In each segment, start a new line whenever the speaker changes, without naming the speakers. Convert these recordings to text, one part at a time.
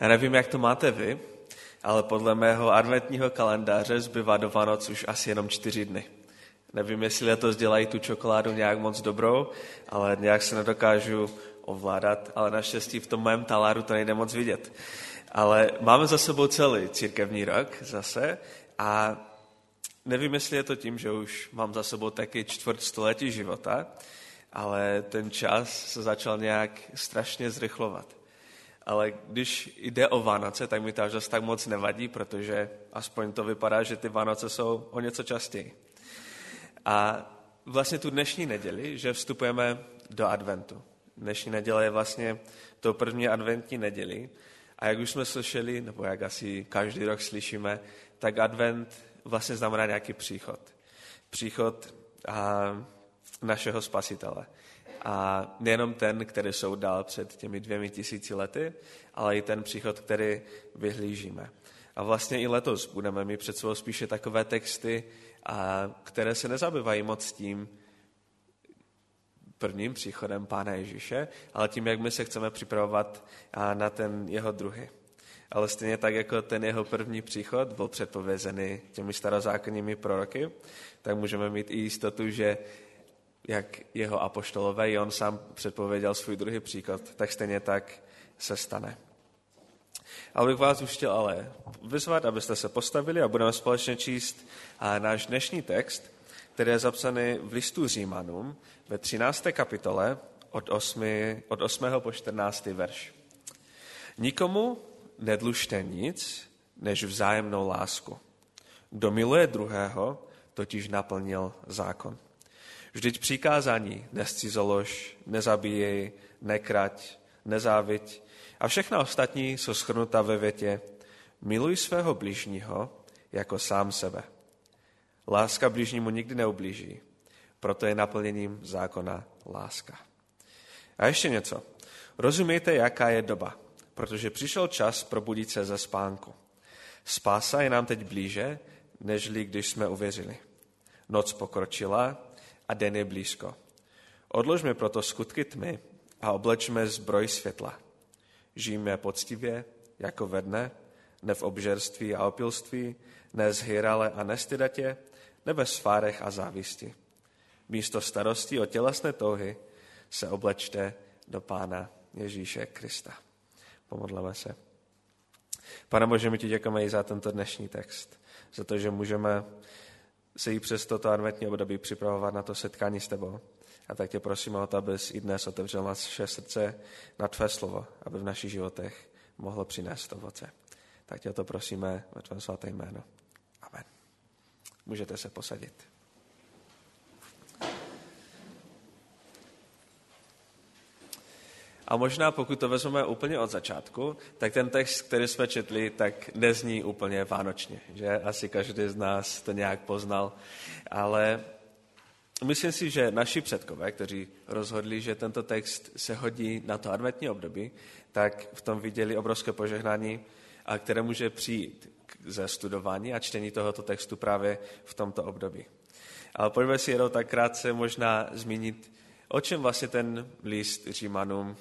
Já nevím, jak to máte vy, ale podle mého adventního kalendáře zbývá do Vánoc už asi jenom čtyři dny. Nevím, jestli letos dělají tu čokoládu nějak moc dobrou, ale nějak se nedokážu ovládat, ale naštěstí v tom mém taláru to nejde moc vidět. Ale máme za sebou celý církevní rok zase a nevím, jestli je to tím, že už mám za sebou taky čtvrt století života, ale ten čas se začal nějak strašně zrychlovat. Ale když jde o Vánoce, tak mi to až tak moc nevadí, protože aspoň to vypadá, že ty Vánoce jsou o něco častěji. A vlastně tu dnešní neděli, že vstupujeme do adventu. Dnešní neděle je vlastně to první adventní neděli. A jak už jsme slyšeli, nebo jak asi každý rok slyšíme, tak advent vlastně znamená nějaký příchod. Příchod a, našeho spasitele. A nejenom ten, který jsou dál před těmi dvěmi tisíci lety, ale i ten příchod, který vyhlížíme. A vlastně i letos budeme mít před sebou spíše takové texty, a které se nezabývají moc tím prvním příchodem Pána Ježíše, ale tím, jak my se chceme připravovat na ten jeho druhý. Ale stejně tak, jako ten jeho první příchod byl předpovězený těmi starozákonními proroky, tak můžeme mít i jistotu, že jak jeho apoštolové, i on sám předpověděl svůj druhý příchod, tak stejně tak se stane. Ale bych vás už chtěl ale vyzvat, abyste se postavili a budeme společně číst náš dnešní text, který je zapsaný v listu Římanům ve 13. kapitole od 8, od 8. po 14. verš. Nikomu nedlužte nic, než vzájemnou lásku. Kdo miluje druhého, totiž naplnil zákon. Vždyť přikázání nescizolož, nezabíjej, nekrať, nezáviť a všechna ostatní jsou schrnuta ve větě miluj svého blížního jako sám sebe. Láska blížnímu nikdy neublíží, proto je naplněním zákona láska. A ještě něco. Rozumíte, jaká je doba, protože přišel čas probudit se ze spánku. Spása je nám teď blíže, nežli když jsme uvěřili. Noc pokročila a den je blízko. Odložme proto skutky tmy a oblečme zbroj světla. Žijeme poctivě, jako ve dne, ne v obžerství a opilství, ne zhýrale a nestydatě, ne ve svárech a závisti. Místo starosti o tělesné touhy se oblečte do Pána Ježíše Krista. Pomodleme se. Pane Bože, my ti děkujeme i za tento dnešní text, za to, že můžeme se i přes toto adventní období připravovat na to setkání s tebou. A tak tě prosím o to, abys i dnes otevřel naše srdce na tvé slovo, aby v našich životech mohlo přinést ovoce. Tak tě o to prosíme ve tvém svaté jméno. Amen. Můžete se posadit. A možná pokud to vezmeme úplně od začátku, tak ten text, který jsme četli, tak nezní úplně vánočně, že? Asi každý z nás to nějak poznal, ale myslím si, že naši předkové, kteří rozhodli, že tento text se hodí na to adventní období, tak v tom viděli obrovské požehnání, a které může přijít ze studování a čtení tohoto textu právě v tomto období. Ale pojďme si jenom tak krátce možná zmínit, o čem vlastně ten list Římanům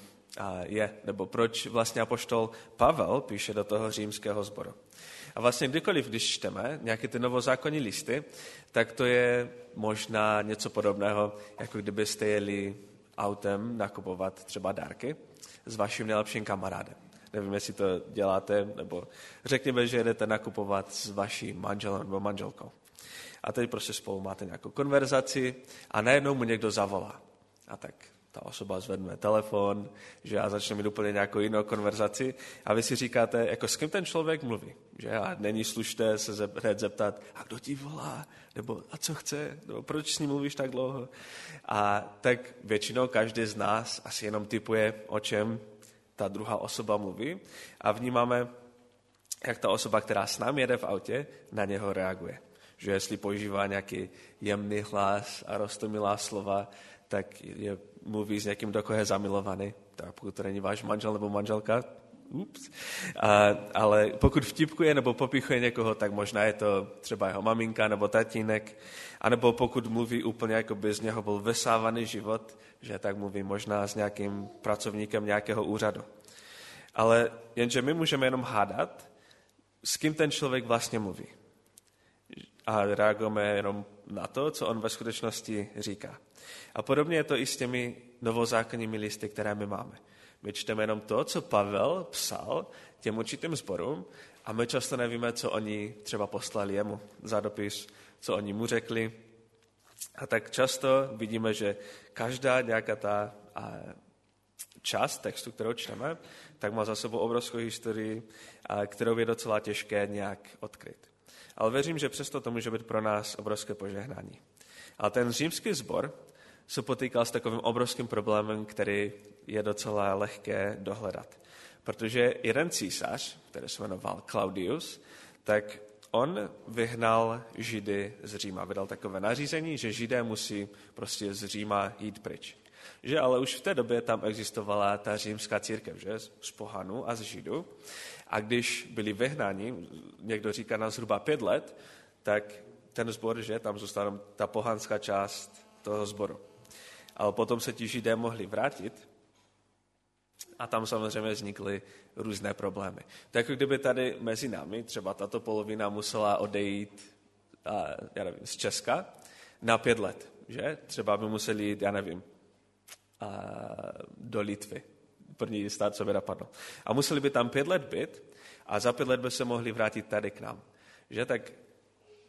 je, nebo proč vlastně apoštol Pavel píše do toho římského sboru. A vlastně kdykoliv, když čteme nějaké ty novozákonní listy, tak to je možná něco podobného, jako kdybyste jeli autem nakupovat třeba dárky s vaším nejlepším kamarádem. Nevím, jestli to děláte, nebo řekněme, že jedete nakupovat s vaší manželem nebo manželkou. A teď prostě spolu máte nějakou konverzaci a najednou mu někdo zavolá. A tak ta osoba zvedne telefon, že já začne mít úplně nějakou jinou konverzaci a vy si říkáte, jako s kým ten člověk mluví. Že a není slušné se hned zeptat, a kdo ti volá, nebo a co chce, nebo proč s ním mluvíš tak dlouho. A tak většinou každý z nás asi jenom typuje, o čem ta druhá osoba mluví a vnímáme, jak ta osoba, která s námi jede v autě, na něho reaguje. Že jestli používá nějaký jemný hlas a rostomilá slova, tak je, mluví s někým, do koho je zamilovaný. Tak pokud to není váš manžel nebo manželka, ups. A, ale pokud vtipkuje nebo popichuje někoho, tak možná je to třeba jeho maminka nebo tatínek, anebo pokud mluví úplně, jako by z něho byl vysávaný život, že tak mluví možná s nějakým pracovníkem nějakého úřadu. Ale jenže my můžeme jenom hádat, s kým ten člověk vlastně mluví. A reagujeme jenom na to, co on ve skutečnosti říká. A podobně je to i s těmi novozákonními listy, které my máme. My čteme jenom to, co Pavel psal těm určitým sborům a my často nevíme, co oni třeba poslali jemu za dopis, co oni mu řekli. A tak často vidíme, že každá nějaká ta část textu, kterou čteme, tak má za sebou obrovskou historii, kterou je docela těžké nějak odkryt. Ale věřím, že přesto to může být pro nás obrovské požehnání. A ten římský sbor se potýkal s takovým obrovským problémem, který je docela lehké dohledat. Protože jeden císař, který se jmenoval Claudius, tak on vyhnal Židy z Říma. Vydal takové nařízení, že Židé musí prostě z Říma jít pryč. Že ale už v té době tam existovala ta římská církev, že? Z pohanu a z Židu. A když byli vyhnáni, někdo říká na zhruba pět let, tak ten zbor, že tam zůstala ta pohanská část toho zboru. Ale potom se ti židé mohli vrátit a tam samozřejmě vznikly různé problémy. Tak jako kdyby tady mezi námi třeba tato polovina musela odejít já nevím, z Česka na pět let. Že? Třeba by museli jít, já nevím, do Litvy. První stát, co by napadlo. A museli by tam pět let být a za pět let by se mohli vrátit tady k nám. Že? Tak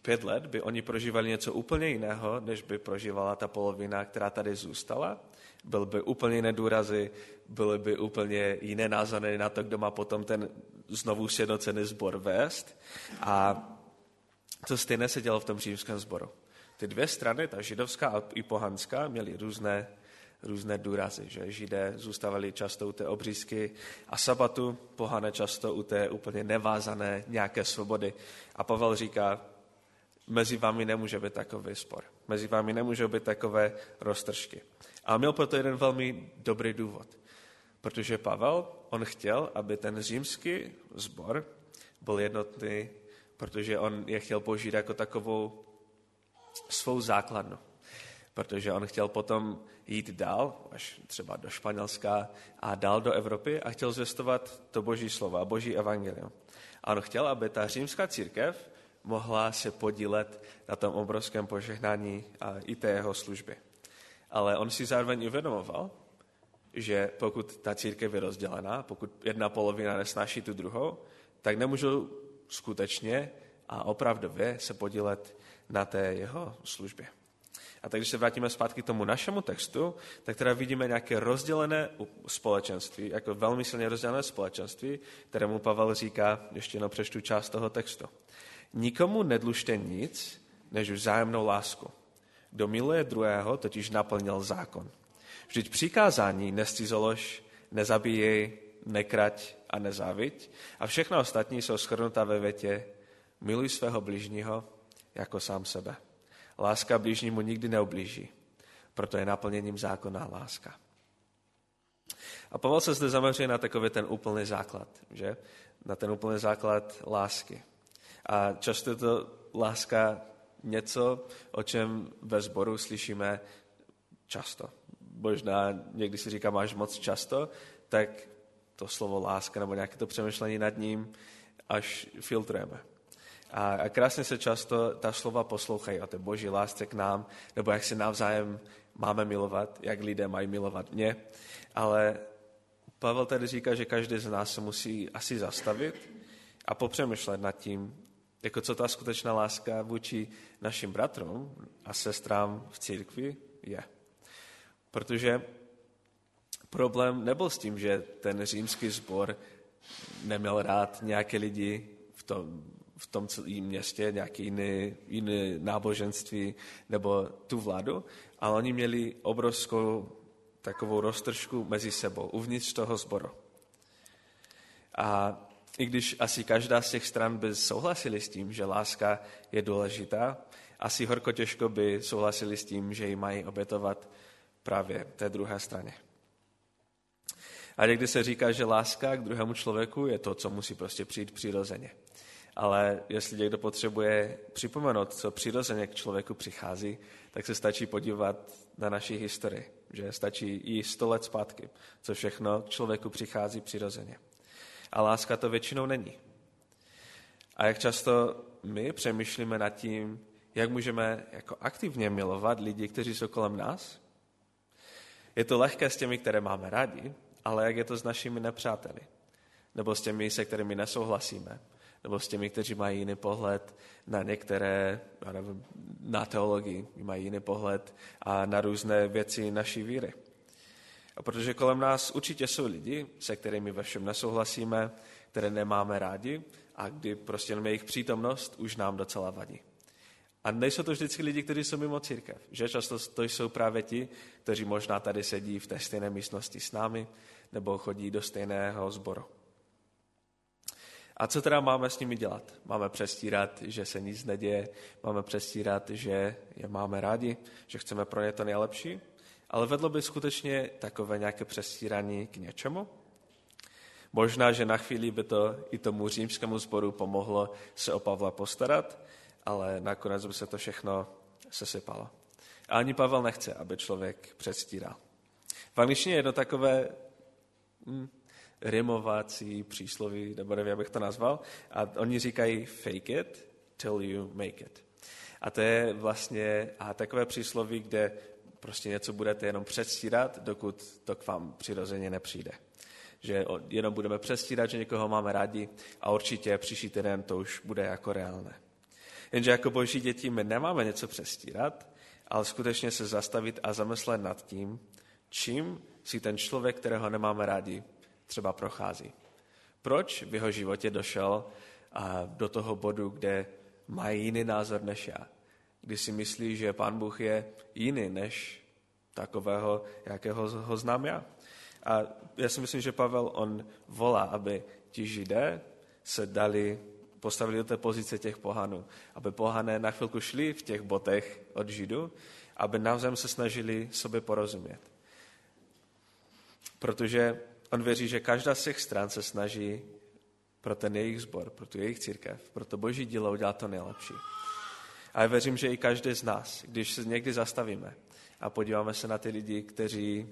pět let by oni prožívali něco úplně jiného, než by prožívala ta polovina, která tady zůstala. Byl by úplně jiné důrazy, byly by úplně jiné názory na to, kdo má potom ten znovu sjednocený sbor vést. A to stejné se dělo v tom římském sboru. Ty dvě strany, ta židovská a i pohanská, měly různé, různé důrazy. Že? Židé zůstávali často u té obřízky a sabatu, pohané často u té úplně nevázané nějaké svobody. A Pavel říká, mezi vámi nemůže být takový spor. Mezi vámi nemůžou být takové roztržky. A měl proto jeden velmi dobrý důvod. Protože Pavel, on chtěl, aby ten římský sbor byl jednotný, protože on je chtěl použít jako takovou svou základnu. Protože on chtěl potom jít dál, až třeba do Španělska a dál do Evropy a chtěl zvěstovat to boží slovo a boží evangelium. A on chtěl, aby ta římská církev mohla se podílet na tom obrovském požehnání a i té jeho služby. Ale on si zároveň uvědomoval, že pokud ta církev je rozdělená, pokud jedna polovina nesnáší tu druhou, tak nemůžou skutečně a opravdově se podílet na té jeho službě. A tak když se vrátíme zpátky k tomu našemu textu, tak teda vidíme nějaké rozdělené společenství, jako velmi silně rozdělené společenství, kterému Pavel říká, ještě jenom přečtu část toho textu. Nikomu nedlužte nic, než vzájemnou lásku. Kdo miluje druhého, totiž naplnil zákon. Vždyť přikázání nescizolož, nezabíjej, nekrať a nezáviť a všechno ostatní jsou schrnutá ve větě miluj svého bližního jako sám sebe. Láska bližnímu nikdy neublíží, proto je naplněním zákona láska. A Pavel se zde zaměřuje na takový ten úplný základ, že? Na ten úplný základ lásky. A často je to láska něco, o čem ve sboru slyšíme často. Možná někdy si říká, máš moc často, tak to slovo láska nebo nějaké to přemýšlení nad ním až filtrujeme. A, krásně se často ta slova poslouchají o té boží lásce k nám, nebo jak se navzájem máme milovat, jak lidé mají milovat mě. Ale Pavel tady říká, že každý z nás se musí asi zastavit a popřemýšlet nad tím, jako co ta skutečná láska vůči našim bratrům a sestrám v církvi je. Protože problém nebyl s tím, že ten římský sbor neměl rád nějaké lidi v tom, v tom celém městě, nějaké jiné, jiné náboženství nebo tu vládu, ale oni měli obrovskou takovou roztržku mezi sebou, uvnitř toho sboru. A i když asi každá z těch stran by souhlasili s tím, že láska je důležitá, asi horko těžko by souhlasili s tím, že ji mají obětovat právě té druhé straně. A někdy se říká, že láska k druhému člověku je to, co musí prostě přijít přirozeně. Ale jestli někdo potřebuje připomenout, co přirozeně k člověku přichází, tak se stačí podívat na naší historii, že stačí i sto let zpátky, co všechno k člověku přichází přirozeně. A láska to většinou není. A jak často my přemýšlíme nad tím, jak můžeme jako aktivně milovat lidi, kteří jsou kolem nás? Je to lehké s těmi, které máme rádi, ale jak je to s našimi nepřáteli? Nebo s těmi, se kterými nesouhlasíme? Nebo s těmi, kteří mají jiný pohled na některé, na teologii, mají jiný pohled a na různé věci naší víry. A protože kolem nás určitě jsou lidi, se kterými ve všem nesouhlasíme, které nemáme rádi a kdy prostě jenom jejich přítomnost už nám docela vadí. A nejsou to vždycky lidi, kteří jsou mimo církev. Že často to jsou právě ti, kteří možná tady sedí v té stejné místnosti s námi nebo chodí do stejného sboru. A co teda máme s nimi dělat? Máme přestírat, že se nic neděje, máme přestírat, že je máme rádi, že chceme pro ně to nejlepší, ale vedlo by skutečně takové nějaké přestírání k něčemu? Možná, že na chvíli by to i tomu římskému sboru pomohlo se o Pavla postarat, ale nakonec by se to všechno sesypalo. A ani Pavel nechce, aby člověk předstíral. V angličtině je jedno takové hm, rimovací přísloví, nebo nevím, jak bych to nazval, a oni říkají fake it till you make it. A to je vlastně a takové přísloví, kde prostě něco budete jenom předstírat, dokud to k vám přirozeně nepřijde. Že jenom budeme předstírat, že někoho máme rádi a určitě příští týden to už bude jako reálné. Jenže jako boží děti my nemáme něco přestírat, ale skutečně se zastavit a zamyslet nad tím, čím si ten člověk, kterého nemáme rádi, třeba prochází. Proč v jeho životě došel do toho bodu, kde má jiný názor než já? Kdy si myslí, že pán Bůh je jiný než takového, jakého ho znám já. A já si myslím, že Pavel, on volá, aby ti židé se dali, postavili do té pozice těch pohanů. Aby pohané na chvilku šli v těch botech od židu, aby navzájem se snažili sobě porozumět. Protože on věří, že každá z těch stran se snaží pro ten jejich zbor, pro tu jejich církev, pro to boží dílo udělat to nejlepší. A já věřím, že i každý z nás, když se někdy zastavíme a podíváme se na ty lidi, kteří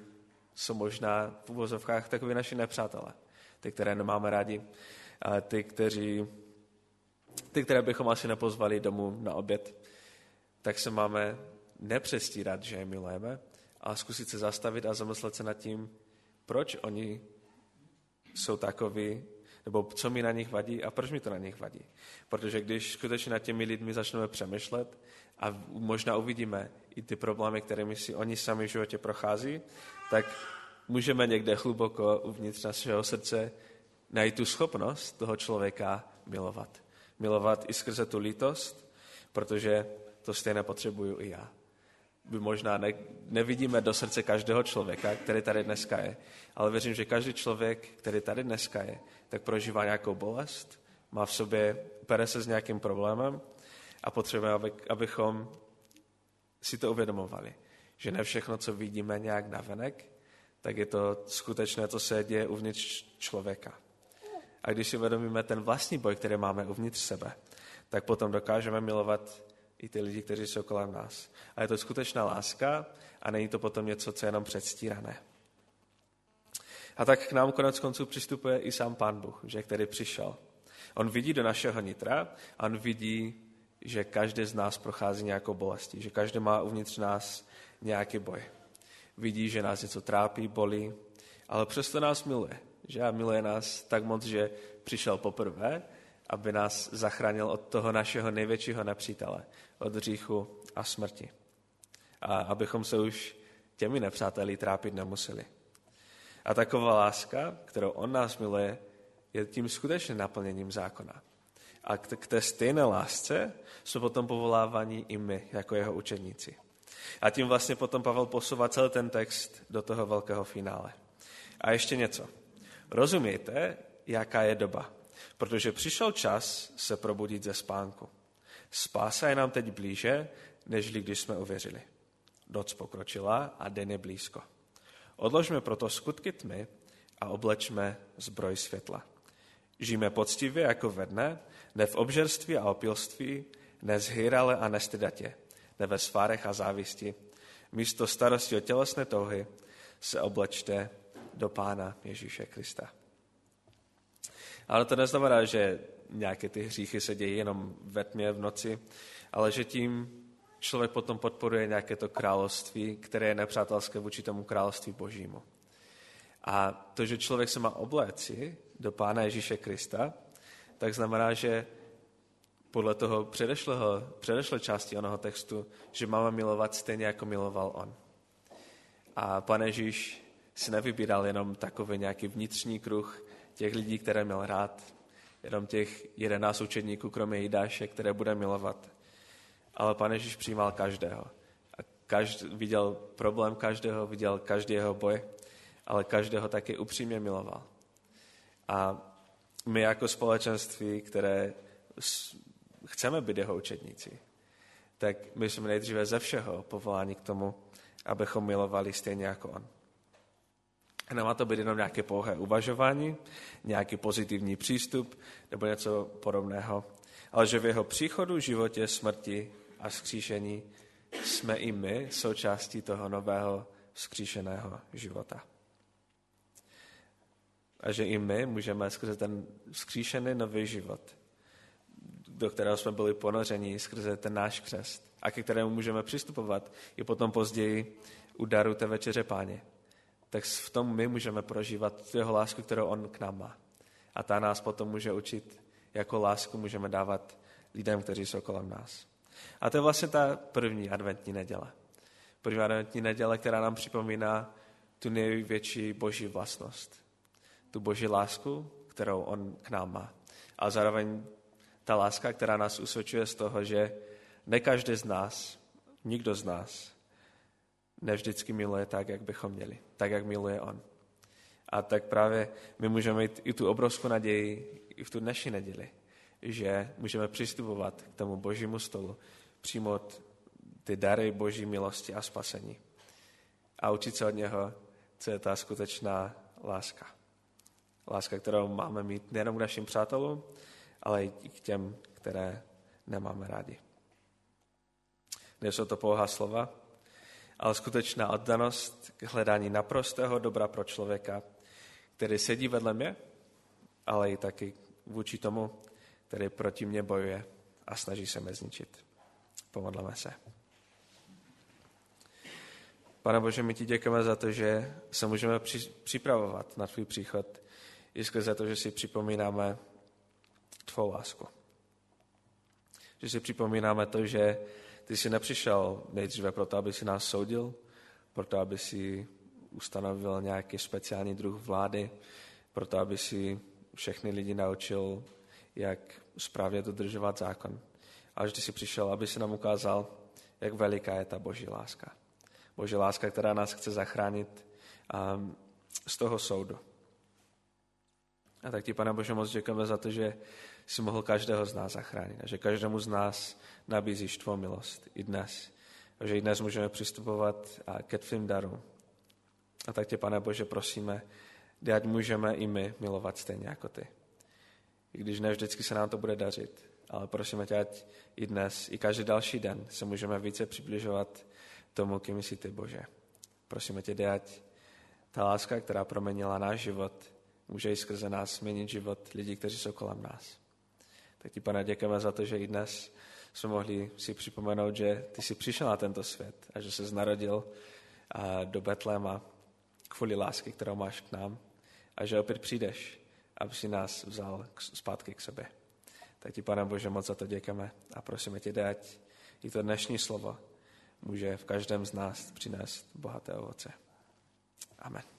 jsou možná v uvozovkách takový naši nepřátelé, ty, které nemáme rádi, a ty, kteří, ty, které bychom asi nepozvali domů na oběd, tak se máme nepřestírat, že je milujeme, a zkusit se zastavit a zamyslet se nad tím, proč oni jsou takoví, nebo co mi na nich vadí a proč mi to na nich vadí. Protože když skutečně nad těmi lidmi začneme přemýšlet a možná uvidíme i ty problémy, kterými si oni sami v životě prochází, tak můžeme někde hluboko uvnitř našeho srdce najít tu schopnost toho člověka milovat. Milovat i skrze tu lítost, protože to stejně potřebuju i já by možná ne, nevidíme do srdce každého člověka, který tady dneska je, ale věřím, že každý člověk, který tady dneska je, tak prožívá nějakou bolest, má v sobě, pere se s nějakým problémem a potřebujeme, aby, abychom si to uvědomovali, že ne všechno, co vidíme nějak navenek, tak je to skutečné, co se děje uvnitř člověka. A když si uvědomíme ten vlastní boj, který máme uvnitř sebe, tak potom dokážeme milovat i ty lidi, kteří jsou kolem nás. A je to skutečná láska a není to potom něco, co je jenom předstírané. A tak k nám konec konců přistupuje i sám Pán Bůh, že který přišel. On vidí do našeho nitra a on vidí, že každý z nás prochází nějakou bolestí, že každý má uvnitř nás nějaký boj. Vidí, že nás něco trápí, bolí, ale přesto nás miluje. Že a miluje nás tak moc, že přišel poprvé aby nás zachránil od toho našeho největšího nepřítele, od hříchu a smrti. A abychom se už těmi nepřáteli trápit nemuseli. A taková láska, kterou on nás miluje, je tím skutečným naplněním zákona. A k té stejné lásce jsou potom povolávaní i my, jako jeho učeníci. A tím vlastně potom Pavel posouvá celý ten text do toho velkého finále. A ještě něco. Rozumějte, jaká je doba protože přišel čas se probudit ze spánku. Spása je nám teď blíže, než když jsme uvěřili. Noc pokročila a den je blízko. Odložme proto skutky tmy a oblečme zbroj světla. Žijeme poctivě jako ve dne, ne v obžerství a opilství, ne zhýrale a nestydatě, ne ve svárech a závisti. Místo starosti o tělesné touhy se oblečte do Pána Ježíše Krista. Ale to neznamená, že nějaké ty hříchy se dějí jenom ve tmě v noci, ale že tím člověk potom podporuje nějaké to království, které je nepřátelské vůči tomu království božímu. A to, že člověk se má obléci do Pána Ježíše Krista, tak znamená, že podle toho předešlého, předešlé části onoho textu, že máme milovat stejně, jako miloval on. A Pane Ježíš si nevybíral jenom takový nějaký vnitřní kruh těch lidí, které měl rád, jenom těch jedenáct učedníků, kromě Jidáše, které bude milovat. Ale Pane Ježíš přijímal každého. A každý, viděl problém každého, viděl každý jeho boj, ale každého taky upřímně miloval. A my jako společenství, které chceme být jeho učedníci, tak my jsme nejdříve ze všeho povoláni k tomu, abychom milovali stejně jako on. Nemá to být jenom nějaké pouhé uvažování, nějaký pozitivní přístup nebo něco podobného, ale že v jeho příchodu, životě, smrti a skříšení jsme i my součástí toho nového skříšeného života. A že i my můžeme skrze ten skříšený nový život, do kterého jsme byli ponořeni skrze ten náš křest a ke kterému můžeme přistupovat i potom později u daru té večeře páně, tak v tom my můžeme prožívat jeho lásku, kterou on k nám má. A ta nás potom může učit, jako lásku můžeme dávat lidem, kteří jsou kolem nás. A to je vlastně ta první adventní neděle. První adventní neděle, která nám připomíná tu největší boží vlastnost. Tu boží lásku, kterou on k nám má. A zároveň ta láska, která nás usvědčuje z toho, že ne každý z nás, nikdo z nás, nevždycky miluje tak, jak bychom měli, tak, jak miluje on. A tak právě my můžeme mít i tu obrovskou naději i v tu dnešní neděli, že můžeme přistupovat k tomu božímu stolu, přijmout ty dary boží milosti a spasení a učit se od něho, co je ta skutečná láska. Láska, kterou máme mít nejenom k našim přátelům, ale i k těm, které nemáme rádi. Nejsou to pouhá slova, ale skutečná oddanost k hledání naprostého dobra pro člověka, který sedí vedle mě, ale i taky vůči tomu, který proti mně bojuje a snaží se mě zničit. Pomodleme se. Pane Bože, my ti děkujeme za to, že se můžeme připravovat na tvůj příchod i skrze to, že si připomínáme tvou lásku. Že si připomínáme to, že ty jsi nepřišel nejdříve proto, aby si nás soudil, proto, aby si ustanovil nějaký speciální druh vlády, proto, aby si všechny lidi naučil, jak správně dodržovat zákon. Ale ty jsi přišel, aby si nám ukázal, jak veliká je ta boží láska. Boží láska, která nás chce zachránit um, z toho soudu. A tak ti, pane Bože, moc děkujeme za to, že jsi mohl každého z nás zachránit a že každému z nás nabízíš tvou milost i dnes. A že i dnes můžeme přistupovat ke tvým darům. A tak tě, pane Bože, prosíme, ať můžeme i my milovat stejně jako ty. I když ne vždycky se nám to bude dařit, ale prosíme tě, ať i dnes, i každý další den se můžeme více přibližovat tomu, kým jsi ty, Bože. Prosíme tě, ať ta láska, která proměnila náš život, může i skrze nás změnit život lidí, kteří jsou kolem nás. Tak ti, pane, děkujeme za to, že i dnes jsme mohli si připomenout, že ty jsi přišel na tento svět a že se narodil do Betléma kvůli lásky, kterou máš k nám a že opět přijdeš, aby si nás vzal zpátky k sobě. Tak ti, pane Bože, moc za to děkujeme a prosíme tě, dať i to dnešní slovo může v každém z nás přinést bohaté ovoce. Amen.